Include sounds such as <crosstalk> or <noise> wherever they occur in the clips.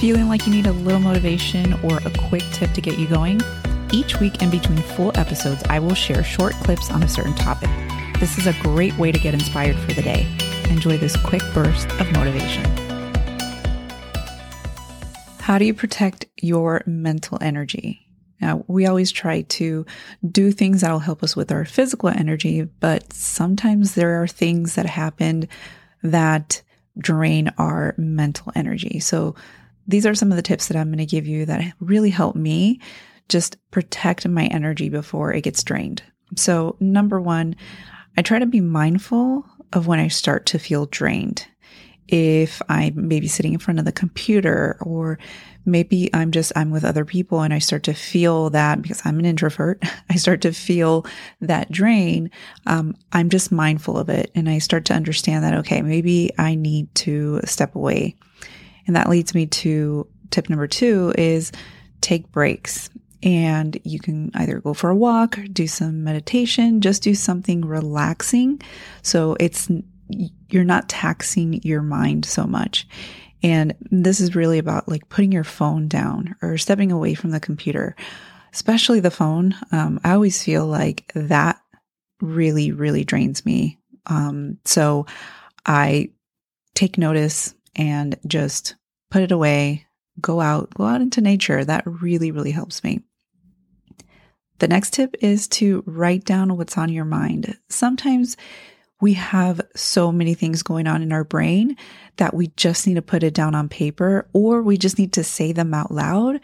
Feeling like you need a little motivation or a quick tip to get you going? Each week in between full episodes, I will share short clips on a certain topic. This is a great way to get inspired for the day. Enjoy this quick burst of motivation. How do you protect your mental energy? Now, we always try to do things that'll help us with our physical energy, but sometimes there are things that happen that drain our mental energy. So, these are some of the tips that I'm going to give you that really help me just protect my energy before it gets drained. So, number one, I try to be mindful of when I start to feel drained. If I'm maybe sitting in front of the computer or maybe I'm just, I'm with other people and I start to feel that because I'm an introvert, <laughs> I start to feel that drain. Um, I'm just mindful of it and I start to understand that, okay, maybe I need to step away. And that leads me to tip number two is take breaks. And you can either go for a walk, do some meditation, just do something relaxing. So it's, you're not taxing your mind so much. And this is really about like putting your phone down or stepping away from the computer, especially the phone. Um, I always feel like that really, really drains me. Um, so I take notice and just put it away, go out, go out into nature. That really, really helps me. The next tip is to write down what's on your mind. Sometimes we have so many things going on in our brain that we just need to put it down on paper or we just need to say them out loud.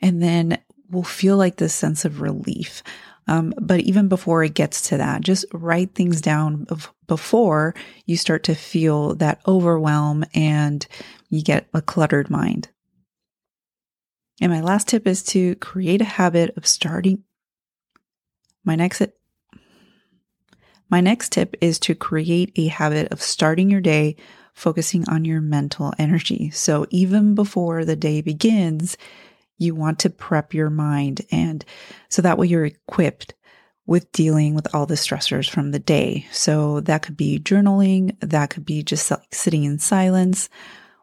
And then we'll feel like this sense of relief. Um, but even before it gets to that, just write things down before you start to feel that overwhelm and you get a cluttered mind. And my last tip is to create a habit of starting my next my next tip is to create a habit of starting your day focusing on your mental energy. So even before the day begins, you want to prep your mind and so that way you're equipped with dealing with all the stressors from the day. So that could be journaling, that could be just like sitting in silence,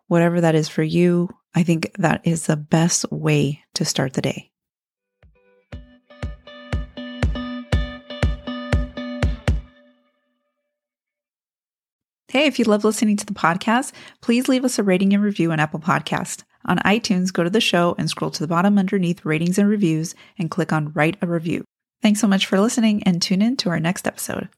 whatever that is for you. I think that is the best way to start the day. Hey, if you love listening to the podcast, please leave us a rating and review on Apple Podcast. On iTunes, go to the show and scroll to the bottom underneath ratings and reviews and click on write a review. Thanks so much for listening and tune in to our next episode.